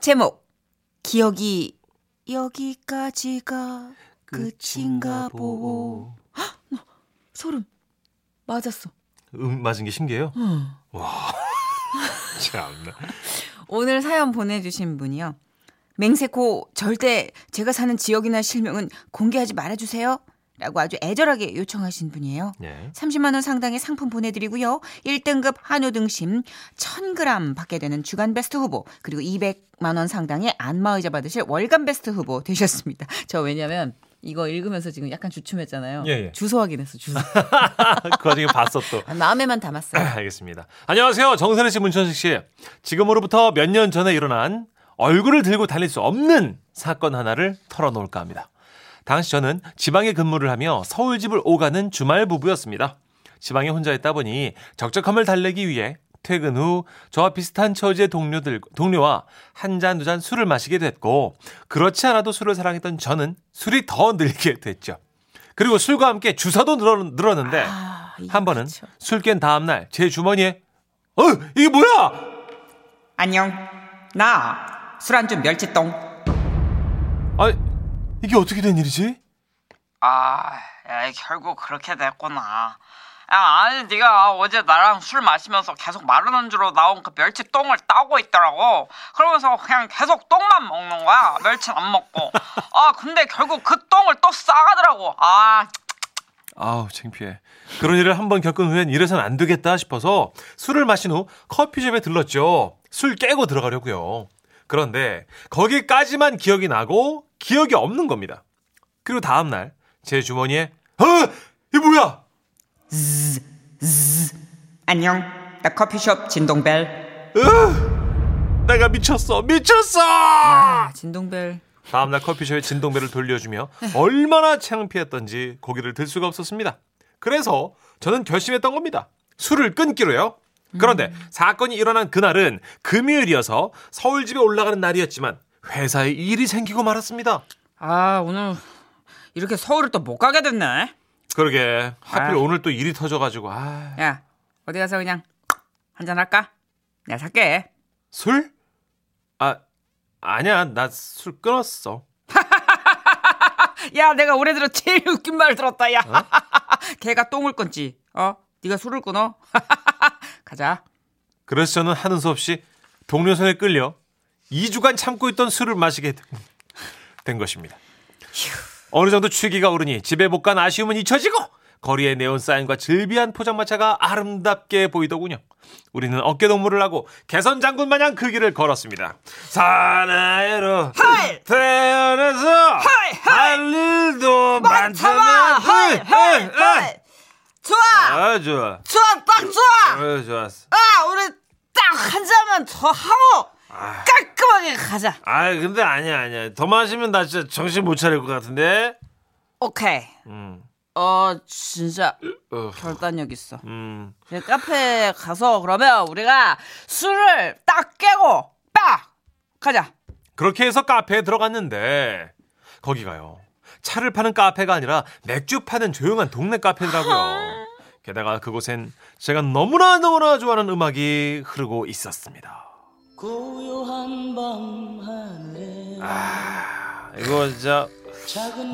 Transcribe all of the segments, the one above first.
제목 기억이 여기까지가 끝인가 보고 소름 맞았어. 음, 맞은 게 신기해요. 어. 와. 참나. 오늘 사연 보내주신 분이요. 맹세코 절대 제가 사는 지역이나 실명은 공개하지 말아주세요. 라고 아주 애절하게 요청하신 분이에요. 예. 30만 원 상당의 상품 보내드리고요. 1등급 한우 등심 1000g 받게 되는 주간 베스트 후보 그리고 200만 원 상당의 안마의자 받으실 월간 베스트 후보 되셨습니다. 저 왜냐면 이거 읽으면서 지금 약간 주춤했잖아요. 예, 예. 주소 확인했어. 주소. 그 와중에 봤어 또. 아, 마음에만 담았어요. 알겠습니다. 안녕하세요. 정선혜 씨, 문천식 씨. 지금으로부터 몇 년 전에 일어난 얼굴을 들고 달릴 수 없는 사건 하나를 털어놓을까 합니다. 당시 저는 지방에 근무를 하며 서울 집을 오가는 주말 부부였습니다. 지방에 혼자 있다 보니 적적함을 달래기 위해 퇴근 후 저와 비슷한 처지의 동료들, 동료와 한 잔, 두 잔 술을 마시게 됐고, 그렇지 않아도 술을 사랑했던 저는 술이 더 늘게 됐죠. 그리고 술과 함께 주사도 늘어, 늘었는데, 아, 번은 그쵸. 술깬 다음날 제 주머니에 어 이게 뭐야 안녕. 나 술 안주 멸치똥. 아 이게 어떻게 된 일이지 아, 야, 결국 그렇게 됐구나. 야, 아니 네가 어제 나랑 술 마시면서 계속 마른 안주로 나온 그 멸치 똥을 따고 있더라고. 그러면서 그냥 계속 똥만 먹는 거야. 멸치는 안 먹고. 아, 근데 결국 그 똥을 또 싸가더라고. 아, 아우 창피해 그런 일을 한번 겪은 후엔 이래선 안 되겠다 싶어서 술을 마신 후 커피숍에 들렀죠 술 깨고 들어가려고요 그런데 거기까지만 기억이 나고 기억이 없는 겁니다 그리고 다음 날 제 주머니에 어 이게 뭐야 안녕. 나 커피숍 진동벨. 내가 미쳤어 미쳤어 아, 진동벨. 다음 날 커피숍에 진동배를 돌려주며 얼마나 창피했던지 고개를 들 수가 없었습니다. 그래서 저는 결심했던 겁니다. 술을 끊기로요. 그런데 사건이 일어난 그날은 금요일이어서 서울 집에 올라가는 날이었지만 회사에 일이 생기고 말았습니다. 아, 오늘 이렇게 서울을 또 못 가게 됐네. 그러게 하필 아. 오늘 또 일이 터져가지고 아, 야, 어디 가서 그냥 한잔 할까? 내가 살게. 술? 아 아니야 나 술 끊었어. 야, 내가 올해 들어 제일 웃긴 말 들었다. 야, 어? 걔가 똥을 끊지. 어? 네가 술을 끊어. 가자. 그래서 저는 하는 수 없이 동료 손에 끌려 2주간 참고 있던 술을 마시게 된- 된 것입니다. 어느 정도 취기가 오르니 집에 못 간 아쉬움은 잊혀지고 거리의 네온 사인과 즐비한 포장마차가 아름답게 보이더군요. 우리는 어깨동무를 하고 개선 장군 마냥 그 길을 걸었습니다. 사나이로 태어나서 할 일도 많다면 하이, 하이, 하이. 좋아, 아 좋아 좋아, 딱 좋아. 아, 좋았어 아, 우리 딱 한 잔만 더 하고 깔끔하게 가자. 아 근데 아니야 아니야 더 마시면 나 진짜 정신 못 차릴 것 같은데 오케이. 음, 어, 진짜 어, 결단력 있어. 음. 그 카페 가서 그러면 우리가 술을 딱 깨고 딱 가자. 그렇게 해서 카페에 들어갔는데 거기가요 차를 파는 카페가 아니라 맥주 파는 조용한 동네 카페더라고요 게다가 그곳엔 제가 너무나 너무나 좋아하는 음악이 흐르고 있었습니다 고요한 밤 하늘에 아 이거 진짜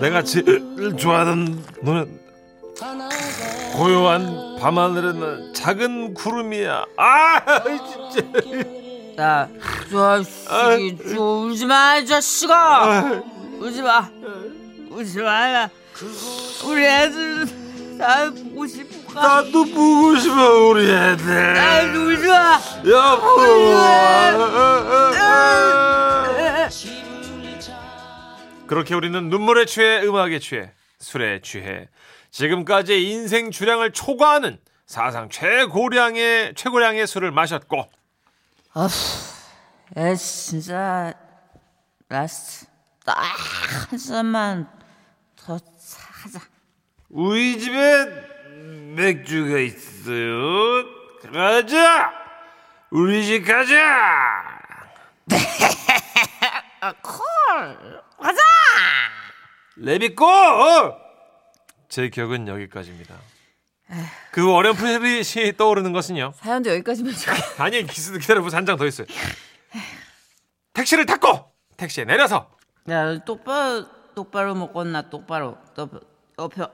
내가 제일 좋아하는 노래 고요한 밤하늘에는 작은 구름이야 아 진짜 야, 자식이 좀 울지 마, 이 자식아. 울지 마. 울지 말라. 우리 애들 나 보고 싶어. 나도 보고 싶어 우리 애들. 나 울지 마. 여보 그렇게 우리는 눈물에 취해 음악에 취해 술에 취해. 지금까지의 인생 주량을 초과하는 사상 최고량의 최고량의 술을 마셨고. 에 진짜 last. 딱한 잔만 더 하자. 우리 집에 맥주가 있어요 가자 우리 집 가자 call 가자. Let's go! 제 기억은 여기까지입니다. 그 어렴풋이 떠오르는 것은요. 사연도 여기까지만 줄게. 아니, 기스 기다려보세요. 한 장 더 있어요. 택시를 탔고 택시에 내려서 야 똑바로 똑바로 먹었나 똑바로 똑바로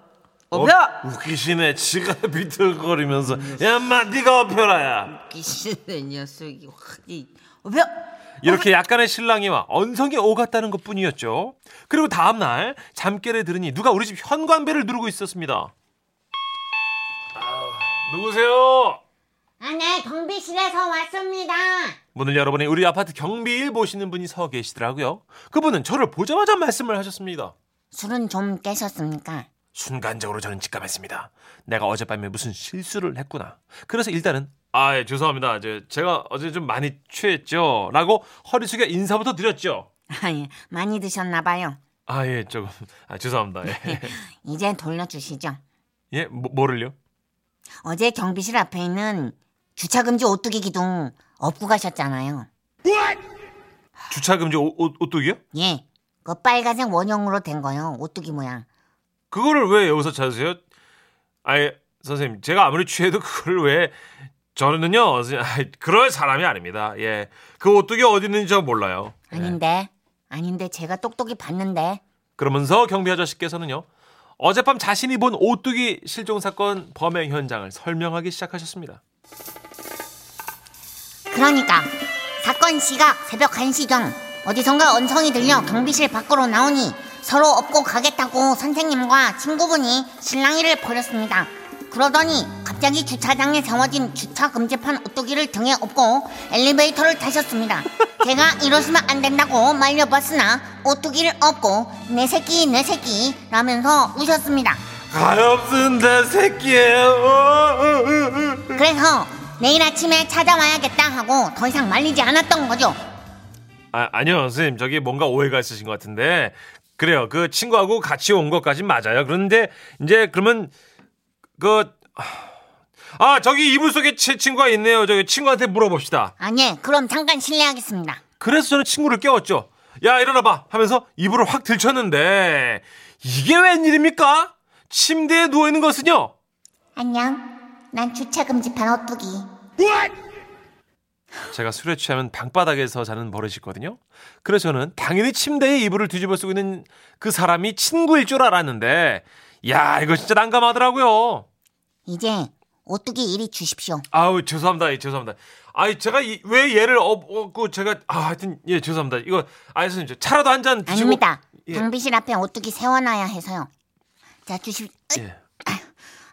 업혀 어, 웃기시네 지가 비틀거리면서 야마 네가 어펴라야 끼시는 녀석이 확 이- 업혀 이렇게 약간의 실랑이와 언성이 오갔다는 것 뿐이었죠. 그리고 다음날 잠결에 들으니 누가 우리 집 현관배를 누르고 있었습니다. 아, 누구세요? 아, 네, 경비실에서 왔습니다. 문을 열어보니 우리 아파트 경비일 보시는 분이 서 계시더라고요. 그분은 저를 보자마자 말씀을 하셨습니다. 술은 좀 깨셨습니까? 순간적으로 저는 직감했습니다. 내가 어젯밤에 무슨 실수를 했구나. 그래서 일단은 아, 예, 죄송합니다. 저, 제가 어제 좀 많이 취했죠. 라고 허리 숙여 인사부터 드렸죠. 아, 예, 많이 드셨나 봐요. 아, 예, 조금. 아, 죄송합니다. 예. 이제 돌려주시죠. 예, 뭐, 뭐를요? 어제 경비실 앞에 있는 주차금지 오뚜기 기둥 업고 가셨잖아요. 주차금지 옷, 옷, 오뚜기요? 예, 그 빨간색 원형으로 된 거요. 오뚜기 모양. 그거를 왜 여기서 찾으세요? 아예 선생님 제가 아무리 취해도 그걸 왜 저는요 그럴 사람이 아닙니다. 예, 그 오뚜기 어디 있는지 저 몰라요. 예. 아닌데, 아닌데 제가 똑똑히 봤는데. 그러면서 경비 아저씨께서는요 어젯밤 자신이 본 오뚜기 실종 사건 범행 현장을 설명하기 시작하셨습니다. 그러니까 사건 시각 새벽 1시경 어디선가 언성이 들려 경비실 밖으로 나오니 서로 업고 가겠다고 선생님과 친구분이 실랑이를 벌였습니다. 그러더니 갑자기 주차장에 세워진 주차 금지판 오뚜기를 등에 업고 엘리베이터를 타셨습니다. 제가 이러시면 안 된다고 말려봤으나 오뚜기를 업고 내 새끼 내 새끼 라면서 우셨습니다. 가엾은 내 새끼예요. 어, 어, 어, 어. 그래서 내일 아침에 찾아와야겠다 하고 더 이상 말리지 않았던 거죠. 아, 아니요, 선생님. 저기 뭔가 오해가 있으신 것 같은데. 그래요. 그 친구하고 같이 온 것까진 맞아요. 그런데 이제 그러면 그 아, 저기 이불 속에 제 친구가 있네요. 저기 친구한테 물어봅시다. 아니, 그럼 잠깐 실례하겠습니다. 그래서 저는 친구를 깨웠죠. 야, 일어나 봐. 하면서 이불을 확 들쳤는데 이게 웬일입니까? 침대에 누워 있는 것은요. 안녕. 난 주차 금지판 오뚜기. 제가 술에 취하면 방바닥에서 자는 버릇이 있거든요. 그래서 저는 당연히 침대에 이불을 뒤집어 쓰고 있는 그 사람이 친구일 줄 알았는데, 야, 이거 진짜 난감하더라고요. 이제 오뚜기 이리 주십시오. 아우, 죄송합니다. 예, 죄송합니다. 아이, 제가 이, 왜 얘를 업, 업고 제가, 아, 하여튼, 예, 죄송합니다. 이거, 아, 저 차라도 한 잔 드시고. 아닙니다. 예. 경비실 앞에 오뚜기 세워놔야 해서요. 자, 주십. 으, 예.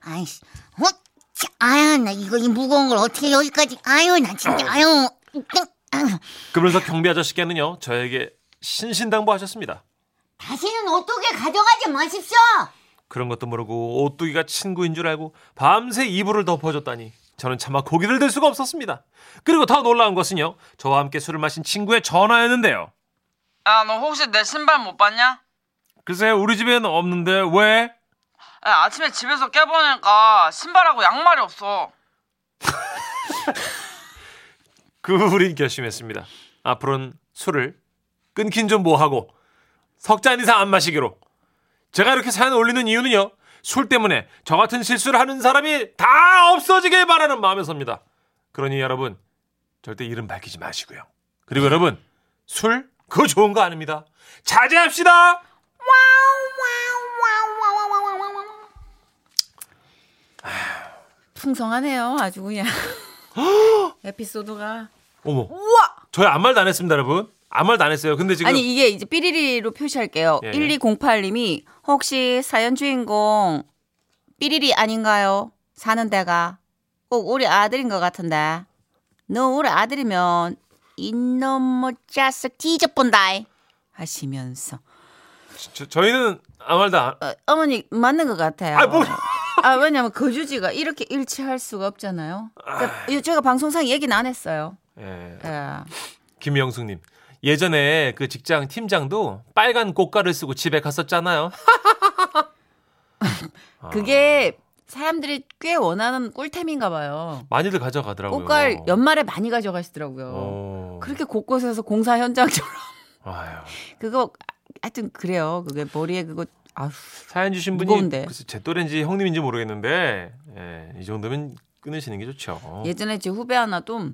아이씨. 어? 차, 아유, 나 이거 이 무거운 걸 어떻게 여기까지. 아유, 나 진짜. 아유. 그러면서 경비 아저씨께는요, 저에게 신신당부하셨습니다. 다시는 오뚜기 가져가지 마십시오. 그런 것도 모르고 오뚜기가 친구인 줄 알고 밤새 이불을 덮어줬다니 저는 차마 고개를 들 수가 없었습니다. 그리고 더 놀라운 것은요. 저와 함께 술을 마신 친구의 전화였는데요. 야, 너 혹시 내 신발 못 봤냐? 글쎄 우리 집에는 없는데 왜? 야, 아침에 집에서 깨보니까 신발하고 양말이 없어. 그 우린 결심했습니다. 앞으로는 술을 끊긴 좀 뭐하고 석잔 이상 안 마시기로. 제가 이렇게 사연 올리는 이유는요. 술 때문에 저 같은 실수를 하는 사람이 다 없어지길 바라는 마음에서입니다. 그러니 여러분 절대 이름 밝히지 마시고요. 그리고 여러분 술 그거 좋은 거 아닙니다. 자제합시다. 풍성하네요. 아주 그냥 에피소드가. 어머, 우와! 저희 아무 말도 안 했습니다, 여러분. 아무 말도 안 했어요. 근데 지금 아니 이게 이제 삐리리로 표시할게요. 예, 예. 1208님이 혹시 사연 주인공 삐리리 아닌가요? 사는 데가 꼭 우리 아들인 것 같은데. 너 우리 아들이면 이놈 뭐 자식 뒤져본다 하시면서 저, 저희는 아무 말도 안. 어, 어머니 맞는 것 같아요. 아, 뭐. 아, 왜냐면 거주지가 이렇게 일치할 수가 없잖아요. 그러니까 이거 저희가 방송상 얘기는 안 했어요. 예. 예. 김영숙님. 예전에 그 직장 팀장도 빨간 꽃가를 쓰고 집에 갔었잖아요. 그게 사람들이 꽤 원하는 꿀템인가 봐요. 많이들 가져가더라고요. 꽃갈 연말에 많이 가져가시더라고요. 어. 그렇게 곳곳에서 공사 현장처럼 아유. 그거 하여튼 그래요. 그게 머리에 그거 아휴 사연 주신 분이 무거운데. 글쎄 제 또래인지 형님인지 모르겠는데 예, 이 정도면 끊으시는 게 좋죠. 예전에 제 후배 하나도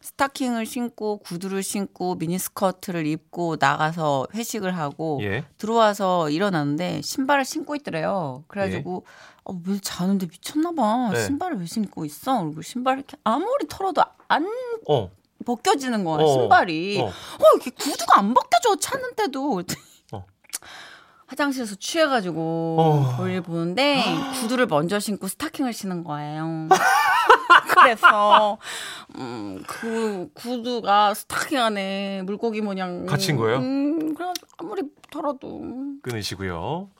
스타킹을 신고 구두를 신고 미니스커트를 입고 나가서 회식을 하고 예. 들어와서 일어났는데 신발을 신고 있더래요. 그래가지고 어, 왜 자는데 미쳤나 봐. 네. 신발을 왜 신고 있어? 그리고 신발 이렇게 아무리 털어도 안 어. 벗겨지는 거야 어. 신발이. 어. 어. 이게 구두가 안 벗겨져 찾는데도. 어. 화장실에서 취해가지고 어. 볼일 보는데 구두를 먼저 신고 스타킹을 신은 거예요. 그래서 음, 그 구두가 스타킹 안에 물고기 모양 갇힌 거예요? 음, 그래 아무리 털어도 끊으시고요.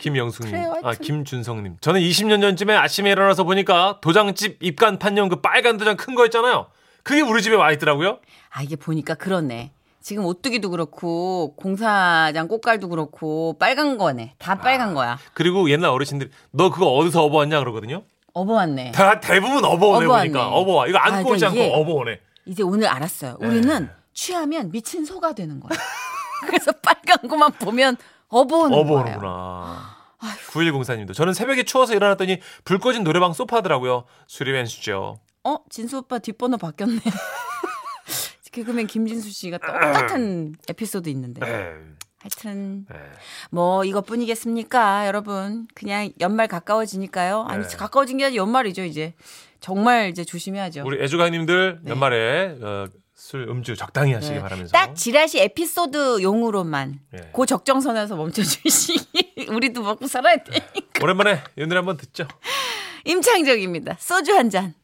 김영숙님, 그래요, 아. 김준성님. 저는 20년 전쯤에 아침에 일어나서 보니까 도장집 입간 판용 그 빨간 도장 큰 거 있잖아요. 그게 우리 집에 와 있더라고요. 아 이게 보니까 그렇네. 지금 오뚜기도 그렇고 공사장 꽃갈도 그렇고 빨간 거네. 다 빨간 아. 거야. 그리고 옛날 어르신들이 너 그거 어디서 업어왔냐 그러거든요. 업어왔네. 다 대부분 업어오네 업어왔네. 보니까 업어와. 이거 아, 안고 오지 않고 그러니까 이게- 업어오네. 이제 오늘 알았어요. 네. 우리는 취하면 미친 소가 되는 거야. 그래서 빨간 거만 보면 업어오는 거예요. 업어오는구나. 9104님도 저는 새벽에 추워서 일어났더니 불 꺼진 노래방 소파더라고요. 수리벤수죠. 어? 진수 오빠 뒷번호 바뀌었네. 개그맨 김진수 씨가 똑같은 에피소드 있는데. 하여튼 네. 뭐 이것뿐이겠습니까, 여러분? 그냥 연말 가까워지니까요. 아니 네. 가까워진 게 아니라 연말이죠 이제. 정말 이제 조심해야죠. 우리 애주가님들 네. 연말에 어, 술 음주 적당히 하시기 네. 바라면서. 딱 지라시 에피소드 용으로만 네. 그 적정선에서 멈춰주시기. 우리도 먹고 살아야 되니까. 오랜만에 이 노래 한번 듣죠. 임창정입니다. 소주 한 잔.